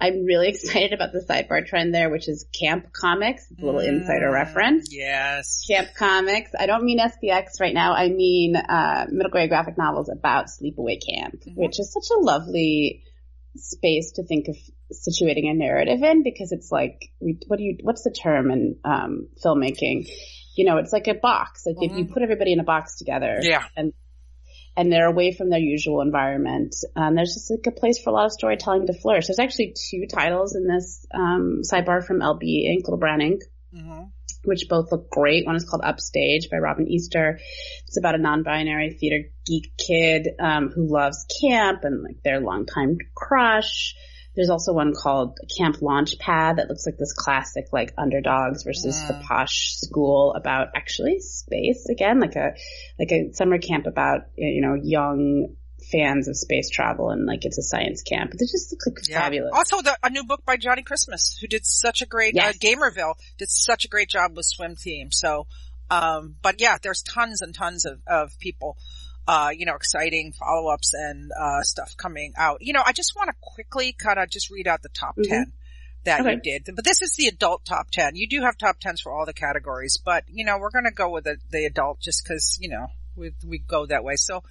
I'm really excited about the sidebar trend there, which is camp comics. It's a little insider Mm, reference. Yes. Camp comics. I don't mean SPX right now. I mean uh, middle grade graphic novels about sleepaway camp, Mhm. which is such a lovely space to think of situating a narrative in because it's like we, what do you what's the term in um, filmmaking? You know, it's like a box. Like if you Mhm. put everybody in a box together, Yeah. and they're away from their usual environment. Um, there's just like a place for a lot of storytelling to flourish. There's actually two titles in this um, sidebar from LB Ink. Little Brown Ink hmm which both look great. One is called Upstage by Robin Easter. It's about a non-binary theater geek kid um, who loves camp and like their longtime crush. There's also one called Camp Launchpad that looks like this classic like underdogs versus the Mm. posh school about actually space again, like a like a summer camp about you know young fans of space travel and like it's a science camp. But it just looks like Yeah. fabulous. Also, the, a new book by Johnnie Christmas, who did such a great, Yes. uh, Gamerville did such a great job with Swim Team. So, um, but yeah, there's tons and tons of, of people, uh, you know, exciting follow-ups and, uh, stuff coming out. You know, I just want to quickly kind of just read out the top Mhm. 10 that Okay. you did. But this is the adult top 10. You do have top 10s for all the categories, but, you know, we're going to go with the, the adult just cause, you know, we, we go that way. So,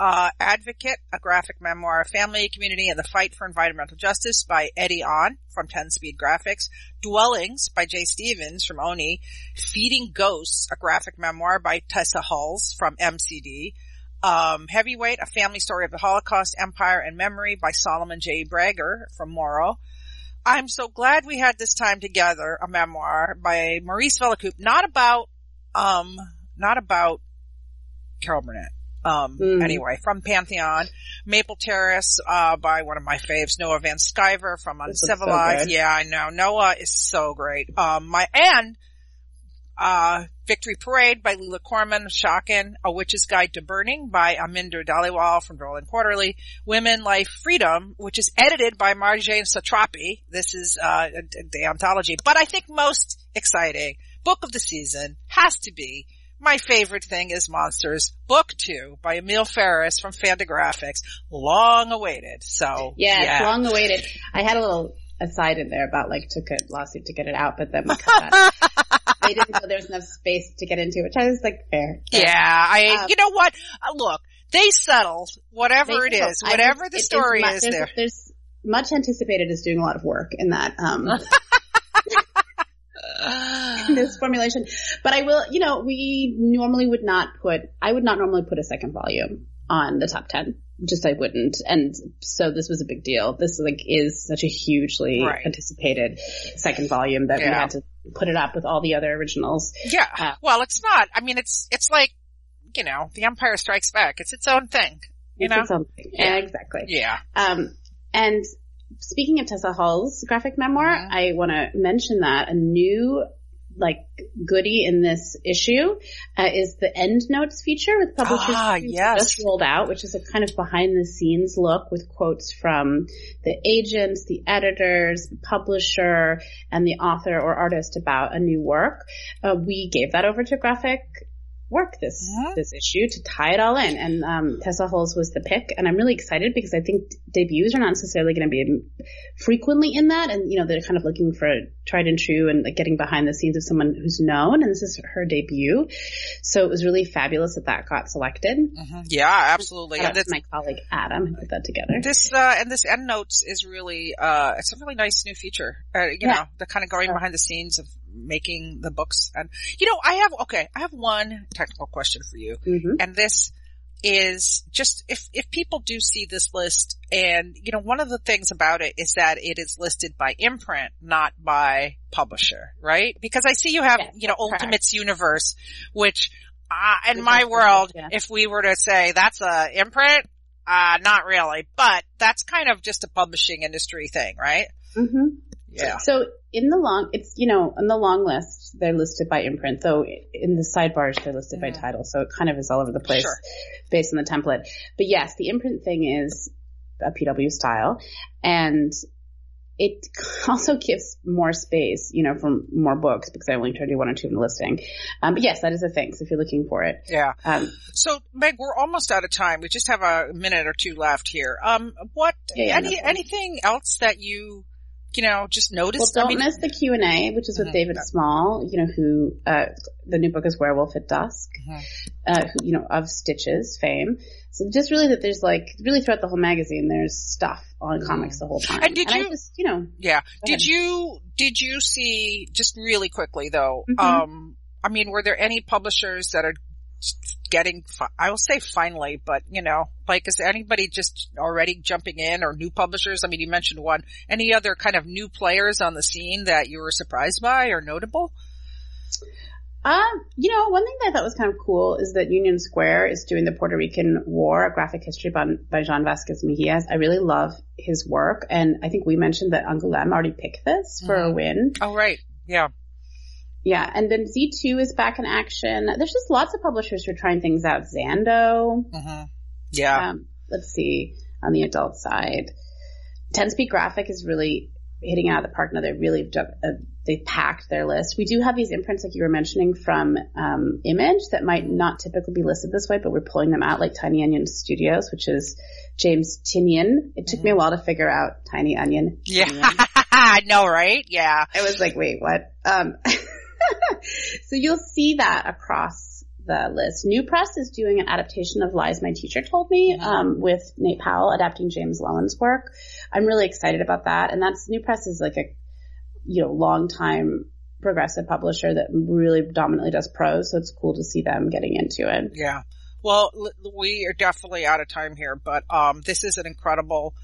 uh, Advocate, a graphic memoir, Family, Community, and the Fight for Environmental Justice by Eddie Ahn from 10 Speed Graphics. Dwellings by Jay Stephens from Oni. Feeding Ghosts, a graphic memoir by Tessa Hulls from MCD. Um, Heavyweight, a family story of the Holocaust, Empire, and Memory by Solomon J. Brager from Morrow. I'm so glad we had this time together, a memoir by Maurice Vellekoop, not about, um, not about Carol Burnett. Um, Mm. anyway, from Pantheon, Maple Terrace, uh, by one of my faves, Noah Van Sciver from looks so Uncivilized. yeah, I know. Noah is so great. Um, my, and, uh, Victory Parade by Leela Corman, Schocken, A Witch's Guide to Burning by Aminder Dhaliwal from Berlin Quarterly, Women, Life, Freedom, which is edited by Marjane Satrapi. This is, uh, the anthology. But I think most exciting book of the season has to be my favorite thing is Monsters, Book 2 by Emil Ferris from Fantagraphics. Long awaited. So, Yeah, yeah. long awaited. I had a little aside in there about like took a lawsuit to get it out, but then we cut that. they didn't know there was enough space to get into, which I was like fair. fair. Yeah, I, Um, you know what? Uh, look, they settled whatever They it is, I whatever the it is story mu- is there's, there. There's much anticipated is doing a lot of work in that, um, in this formulation. But I will, you know, we normally would not put, I would not normally put a second volume on the top 10. Just I wouldn't. And so this was a big deal. This like is such a hugely Right. anticipated second volume that we Yeah. had to put it up with all the other originals. yeah. uh, well, it's not. I mean, it's, it's like, you know, The Empire Strikes Back. It's its own thing. You It's know? its own thing. Yeah. Exactly. Yeah. Um, and speaking of Tessa Hulls' graphic memoir, Mhm. I want to mention that a new like goodie in this issue uh, is the end notes feature with publishers Ah, yes. just rolled out, which is a kind of behind the scenes look with quotes from the agents, the editors, the publisher, and the author or artist about a new work. Uh, we gave that over to graphic work this Mhm. this issue to tie it all in. And um, Tessa Hulls was the pick, and I'm really excited because I think debuts are not necessarily going to be frequently in that, and you know they're kind of looking for tried and true and like getting behind the scenes of someone who's known, and this is her debut, so it was really fabulous that that got selected. Mhm. Yeah, absolutely. Shout And to my colleague Adam who put that together. this uh, and this endnotes is really uh, it's a really nice new feature. Uh, you Yeah. know, the kind of going Sure. behind the scenes of making the books. And you know, I have okay, I have one technical question for you. hmm and this is just if if people do see this list and you know one of the things about it is that it is listed by imprint not by publisher right because i see you have Yes, you know correct. ultimates universe which uh, in my world yeah. if we were to say that's a imprint uh not really but that's kind of just a publishing industry thing right hmm yeah So in the long, it's, you know, in the long list, they're listed by imprint, though in the sidebars, they're listed by title. So it kind of is all over the place Sure. based on the template. But yes, the imprint thing is a PW style and it also gives more space, you know, for more books because I only tried to do one or two in the listing. Um, but yes, that is a thing. So if you're looking for it, yeah um, So, Meg, we're almost out of time. We just have a minute or two left here. Um, what, Yeah, yeah, any, no anything else that you, you know, just notice. Well, don't I mean, miss the Q and A, which is with Mhm. David Small. You know who uh, the new book is Werewolf at Dusk. Mhm. Uh, who, you know of Stitches fame. So just really that there's like really throughout the whole magazine, there's stuff on comics the whole time. Mm-hmm. And did I you- just you know yeah. Did ahead. you, did you see, just really quickly though, Mhm. um, I mean, were there any publishers that are getting, I will say finally, but you know, like is anybody just already jumping in or new publishers? I mean, you mentioned one. Any other kind of new players on the scene that you were surprised by or notable? Um, you know, one thing that I thought was kind of cool is that Union Square is doing the Puerto Rican War, a graphic history by, by Jean Vasquez Mejias. I really love his work, and I think we mentioned that Angoulême already picked this for a Mhm. win. Oh, right. Yeah. Yeah, and then Z2 is back in action. There's just lots of publishers who are trying things out. Zando. hmm Yeah. Um, let's see, on the adult side. 10 Speed Graphic is really hitting out of the park now. They really, uh, they packed their list. We do have these imprints like you were mentioning from, um, Image that might not typically be listed this way, but we're pulling them out like Tiny Onion Studios, which is James Tynion. It took me a while to figure out Tiny Onion. Yeah. I know, right? Yeah. I was like, wait, what? Um, so you'll see that across the list. New Press is doing an adaptation of Lies My Teacher Told Me, Mhm. um, with Nate Powell adapting James Loewen's work. I'm really excited about that. And that's, New Press is like a, you know, long time progressive publisher that really dominantly does prose. So it's cool to see them getting into it. Yeah. Well, we are definitely out of time here, but um, this is an incredible,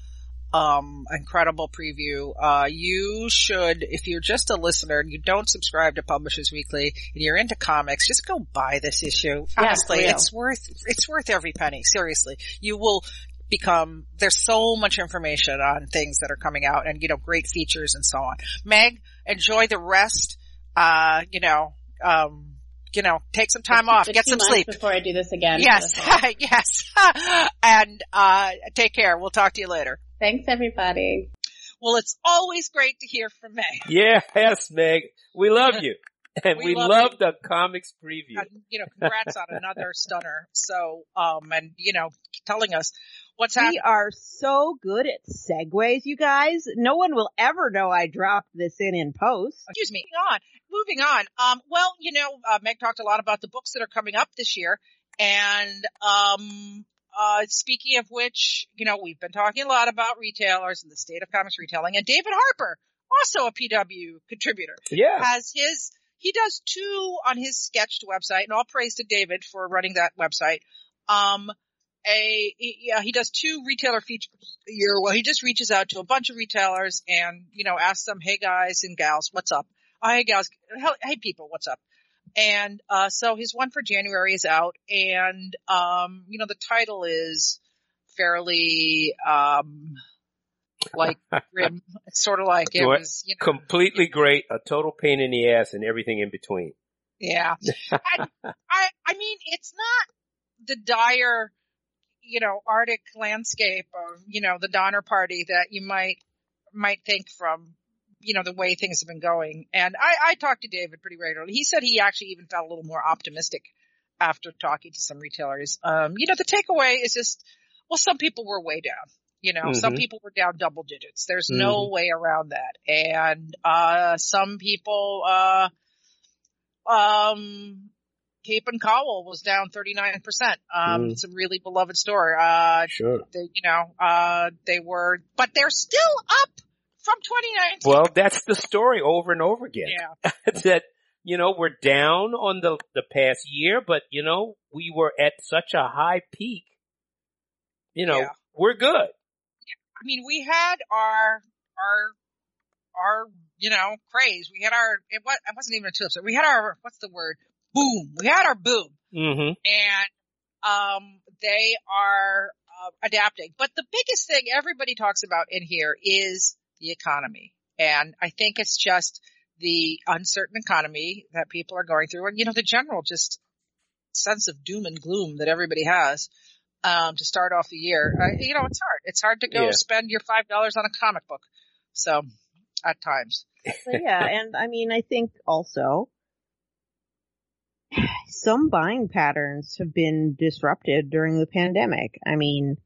um, incredible preview. Uh, you should, if you're just a listener and you don't subscribe to Publishers Weekly and you're into comics, just go buy this issue. Honestly, it's worth it's worth every penny. Seriously, you will become. There's so much information on things that are coming out, and you know, great features and so on. Meg, enjoy the rest. Uh, you know, um, you know, take some time off, For get some sleep. Before I do this again. Yes, That's all. yes. and uh take care. We'll talk to you later. Thanks everybody. Well, it's always great to hear from Meg. Yes, Meg. We love you. And We we, love love, the comics preview. And, you know, congrats on another stunner. So, um, and you know, telling us what's happening. We are so good at segues, you guys. No one will ever know I dropped this in in post. Excuse me. Moving on. Moving on. Um, well, you know, uh, Meg talked a lot about the books that are coming up this year, and um, uh, speaking of which, you know, we've been talking a lot about retailers and the state of comics retailing, and David Harper, also a PW contributor. Yeah. has his he does two on his SKTCHD website and all praise to david for running that website um a yeah he does two retailer features a year well he just reaches out to a bunch of retailers and you know asks them hey guys and gals what's up oh, hey hell, hey people what's up and uh so his one for january is out and um you know the title is fairly um like grim sort of like it was you know Completely great. A total pain in the ass and everything in between. Yeah. and I, I mean, it's not the dire, you know, Arctic landscape of, you know, the Donner Party that you might, might think from, you know, the way things have been going. And I, I talked to David pretty regularly. He said he actually even felt a little more optimistic after talking to some retailers. Um, you know, the takeaway is just, well, some people were way down. You know, some Mhm. people were down double digits. There's no way around that. And, uh, some people, uh, um, Cape and Cowl was down 39%. Um, Mm. it's a really beloved store. Uh, Sure. they, you know, uh, they were, but they're still up from 2019. Well, that's the story over and over again. yeah. that, you know, we're down on the, the past year, but you know, we were at such a high peak. You know, Yeah. we're good. I mean, we had our, our, our, you know, craze. We had our, it, was, it wasn't even a tulip. So we had our, what's the word? Boom. We had our boom. hmm and um, they are uh, adapting. But the biggest thing everybody talks about in here is the economy, and I think it's just the uncertain economy that people are going through, and you know the general just sense of doom and gloom that everybody has um, to start off the year. Uh, you know, it's hard. It's hard to go Yeah. spend your five dollars on a comic book. So at times, So, yeah, and I mean, I think also some buying patterns have been disrupted during the pandemic. I mean,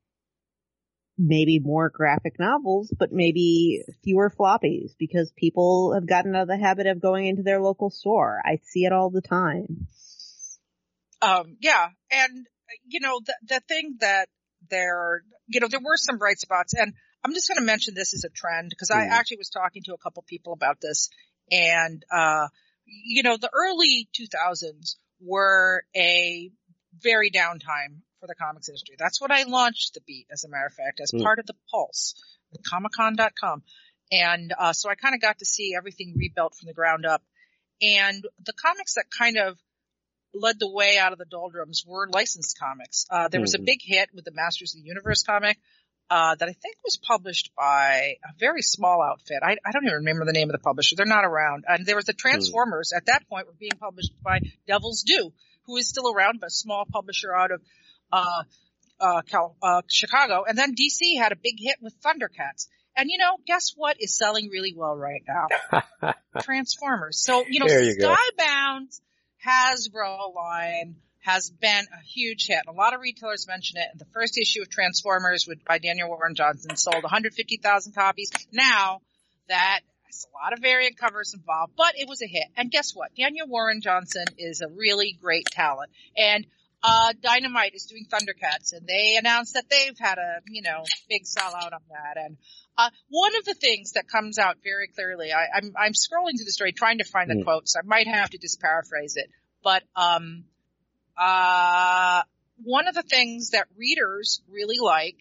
maybe more graphic novels, but maybe fewer floppies because people have gotten out of the habit of going into their local store. I see it all the time. Um, yeah, and you know the the thing that there, you know, there were some bright spots, and I'm just going to mention this as a trend because I Mhm. actually was talking to a couple people about this, and uh, you know, the early 2000s were a very downtime for the comics industry. That's what I launched the Beat, as a matter of fact, as Mm. part of the Pulse, Comicon.com, and uh, so I kind of got to see everything rebuilt from the ground up, and the comics that kind of led the way out of the doldrums were licensed comics. Uh, there was a Mhm. big hit with the Masters of the Universe comic, uh, that I think was published by a very small outfit. I, I don't even remember the name of the publisher. They're not around. And there was the Transformers at that point were being published by Devil's Due, who is still around, but a small publisher out of, uh, uh, Cal, uh, Chicago. And then DC had a big hit with Thundercats. And you know, guess what is selling really well right now? Transformers. So, you know, you go. Hasbro line has been a huge hit. A lot of retailers mention it. The first issue of Transformers with, by Daniel Warren Johnson sold 150,000 copies. Now that has a lot of variant covers involved, but it was a hit. And guess what? Daniel Warren Johnson is a really great talent. And uh, Dynamite is doing Thundercats and they announced that they've had a, you know, big sellout on that. And, uh, one of the things that comes out very clearly, I, I'm, I'm scrolling through the story trying to find the Mm. quotes. I might have to just paraphrase it, but, um, uh, one of the things that readers really like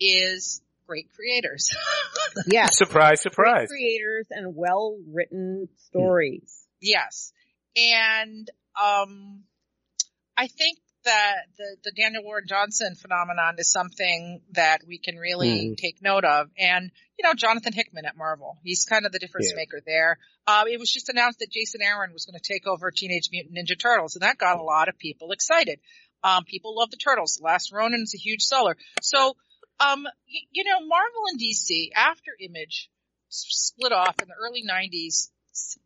is great creators. Yeah. surprise, Great surprise. creators and well written stories. Yes. And um I think that the the Daniel Warren Johnson phenomenon is something that we can really Mhm. take note of. And you know, Jonathan Hickman at Marvel, he's kind of the difference Yeah. maker there. Uh, it was just announced that Jason Aaron was going to take over Teenage Mutant Ninja Turtles, and that got a lot of people excited. Um, people love the Turtles. Last Ronin is a huge seller. So, um, y- you know, Marvel and DC after Image split off in the early 90s s-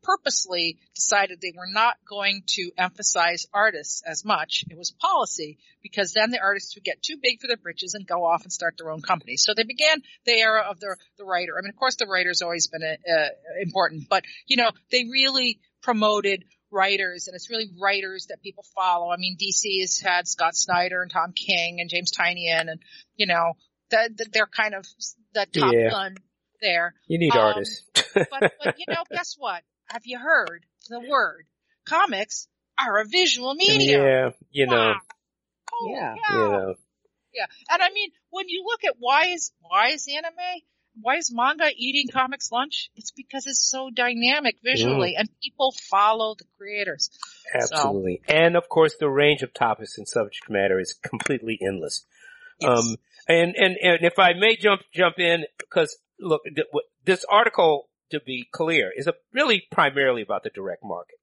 purposely decided they were not going to emphasize artists as much. It was policy because then the artists would get too big for their britches and go off and start their own companies. So they began the era of the the writer. I mean, of course, the writer's always been uh, important, but you know, they really promoted writers and it's really writers that people follow. I mean, DC has had Scott Snyder and Tom King and James Tynion and, you know, that that they're kind of the top Yeah. gun there You need Um, artists. But, but you know, guess what? Have you heard the word? Comics are a visual medium. yeah, you know, Wow. Holy Yeah. cow. you know. Yeah. And I mean, when you look at why is, why is anime, why is manga eating comics lunch? It's because it's so dynamic visually and people follow the creators. Absolutely. And of course the range of topics and subject matter is completely endless. Yes. Um, and, and, and if I may jump, jump in, because look, th- what- this article, to be clear, is a really primarily about the direct market,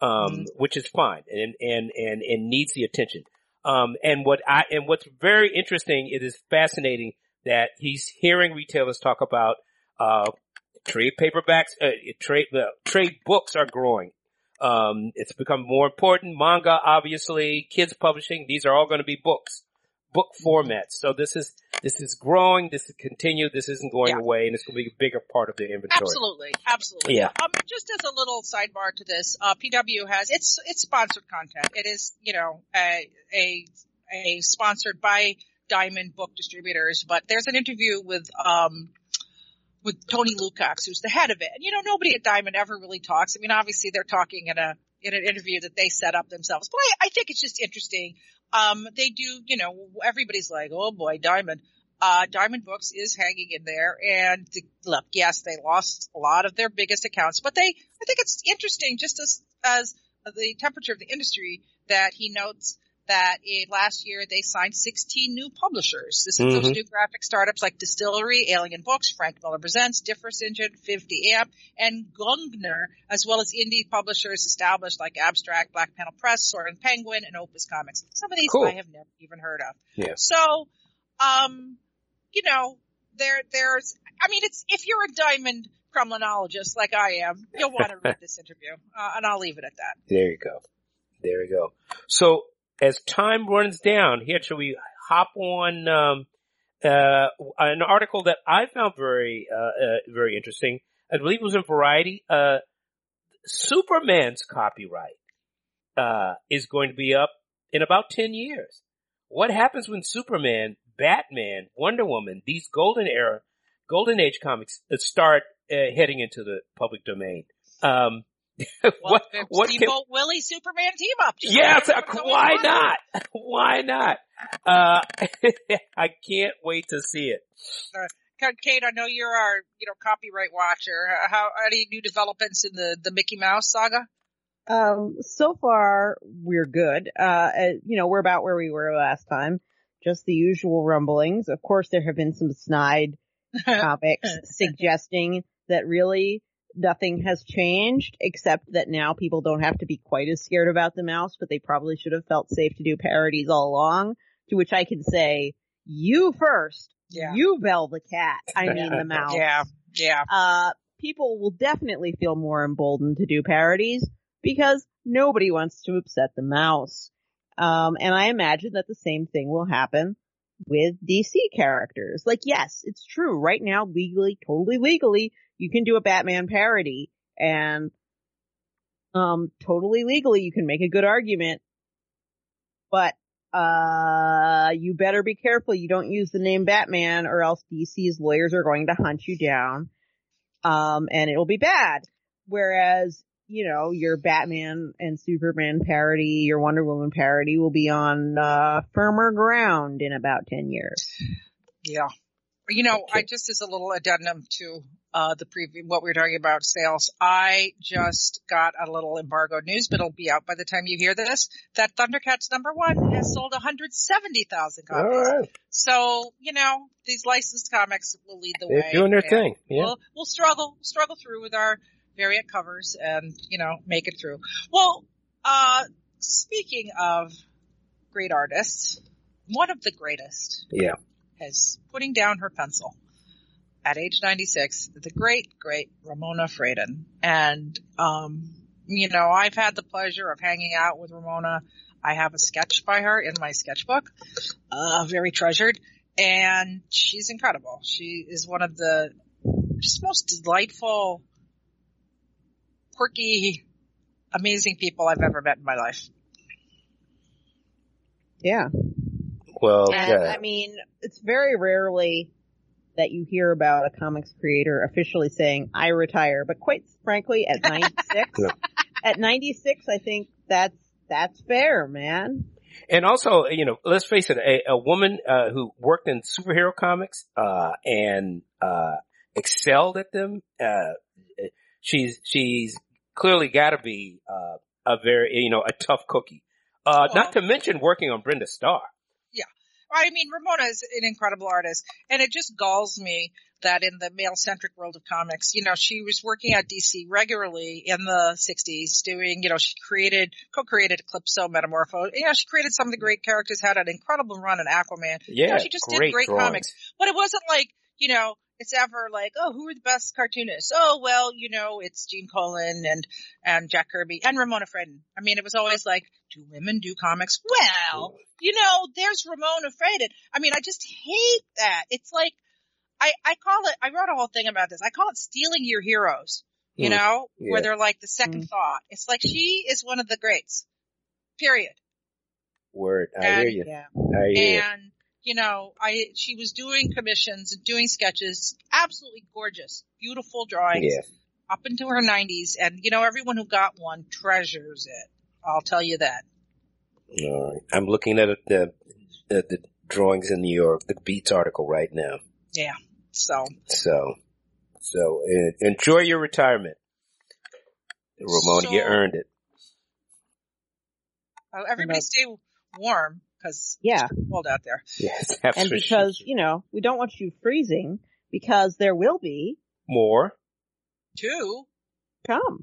um, Mhm. which is fine and, and, and, and needs the attention. Um, and what I, and what's very interesting, it is fascinating that he's hearing retailers talk about, uh, trade paperbacks, uh, trade, uh, trade books are growing. Um, it's become more important. Manga, obviously, kids publishing, these are all going to be books, book formats. So this is, this is growing, this is continued, this isn't going Yeah. away, and it's going to be a bigger part of the inventory. Absolutely, absolutely. Yeah. Um, just as a little sidebar to this, uh, PW has it's it's sponsored content. It is you know a a a sponsored by Diamond Book Distributors, but there's an interview with um with Tony Lukacs, who's the head of it. And you know nobody at Diamond ever really talks. I mean, obviously they're talking in a in an interview that they set up themselves, but I, I think it's just interesting. Um, they do, you know, everybody's like, oh boy, Diamond uh, Diamond Books is hanging in there. And the, look, yes, they lost a lot of their biggest accounts, but they, I think it's interesting just as, as the temperature of the industry that he notes that in last year they signed 16 new publishers. This is those Mhm. new graphic startups like Distillery, Alien Books, Frank Miller Presents, Difference Engine, 50 Amp, and Gungner, as well as indie publishers established like Abstract, Black Panel Press, Soaring Penguin, and Opus Comics. Some of these Cool. I have never even heard of. Yeah. So, um, you know, there, there's, I mean, it's, if you're a diamond criminologist like I am, you'll want to read this interview, uh, and I'll leave it at that. There you go. There you go. So as time runs down, here shall we hop on um, uh, an article that I found very uh, uh, very interesting. I believe it was in Variety. Uh, Superman's copyright uh, is going to be up in about ten years. What happens when Superman, Batman, Wonder Woman, these golden era, golden age comics start uh, heading into the public domain? Um, what Well, what can, Steamboat Willie Superman team up. Just Yes, like uh, everyone's always why not? Why not? Uh, I can't wait to see it. Kate, I know you're our, you know, copyright watcher. Uh, How, any new developments in the, the Mickey Mouse saga? Um, so far we're good. Uh, uh, you know, we're about where we were last time. Just the usual rumblings. Of course, there have been some snide topics suggesting that really nothing has changed except that now people don't have to be quite as scared about the mouse, but they probably should have felt safe to do parodies all along. To which I can say, you first. Yeah. You Bell the cat. I mean the mouse. Yeah, yeah. Uh, people will definitely feel more emboldened to do parodies because nobody wants to upset the mouse. Um, and I imagine that the same thing will happen with DC characters. Like, yes, it's true. Right now, legally, totally legally, you can do a Batman parody and, um, totally legally, you can make a good argument. But, uh, you better be careful you don't use the name Batman or else DC's lawyers are going to hunt you down. Um, and it'll be bad. Whereas, you know, your Batman and Superman parody, your Wonder Woman parody will be on, uh, firmer ground in about 10 years. Yeah. You know, Okay. I just as a little addendum to uh the preview what we were talking about sales. I just got a little embargoed news, but it'll be out by the time you hear this. That Thundercats number one has sold 170,000 copies. right, So, you know, these licensed comics will lead the they're way. doing their thing. Yeah. We'll, we'll struggle, struggle through with our variant covers and, you know, make it through. Well, uh, speaking of great artists, one of the greatest Yeah. Is putting down her pencil at age 96, the great, great Ramona Fradon. And, um, you know, I've had the pleasure of hanging out with Ramona. I have a sketch by her in my sketchbook, uh, very treasured. And she's incredible. She is one of the just most delightful, quirky, amazing people I've ever met in my life. Yeah. Well, And yeah. I mean, it's very rarely that you hear about a comics creator officially saying, I retire, but quite frankly, at 96, Yeah. at 96, I think that's, that's fair, man. And also, you know, let's face it, a, a woman uh, who worked in superhero comics uh, and uh, excelled at them, uh, she's she's clearly got to be uh, a very, you know, a tough cookie. Uh, not to mention working on Brenda Starr. I mean, Ramona is an incredible artist, and it just galls me that in the male-centric world of comics, you know, she was working at DC regularly in the 60s doing, you know, she created, co-created Eclipso, Metamorpho, you know, she created some of the mm-hmm. great characters, had an incredible run in Aquaman. Yeah, know, she just did great great drawings. comics. But it wasn't like, you know, it's ever like, oh, who are the best cartoonists? Oh, well, you know, it's Gene Colan and, and Jack Kirby and Ramona Fradon. I mean, it was always like, do women do comics? Well, you know, there's Ramona Fradon. I mean, I just hate that. It's like, I, I call it, I wrote a whole thing about this. I call it stealing your heroes, you Hmm. know, Yeah. where they're like the second Hmm. thought. It's like she is one of the greats. Period. Word. I hear you. Yeah. I hear you. and you know i she was doing commissions and doing sketches absolutely gorgeous beautiful drawings Yeah. up into her 90s and you know everyone who got one treasures it i'll tell you that All right. I'm looking at the, the the drawings in New York, the Beats article right now. yeah so So, so uh, enjoy your retirement, Ramona. you earned it. uh, everybody stay warm because Yeah. it's cold out there Yes, that's And because, sure. you know, we don't want you freezing because there will be more. two come.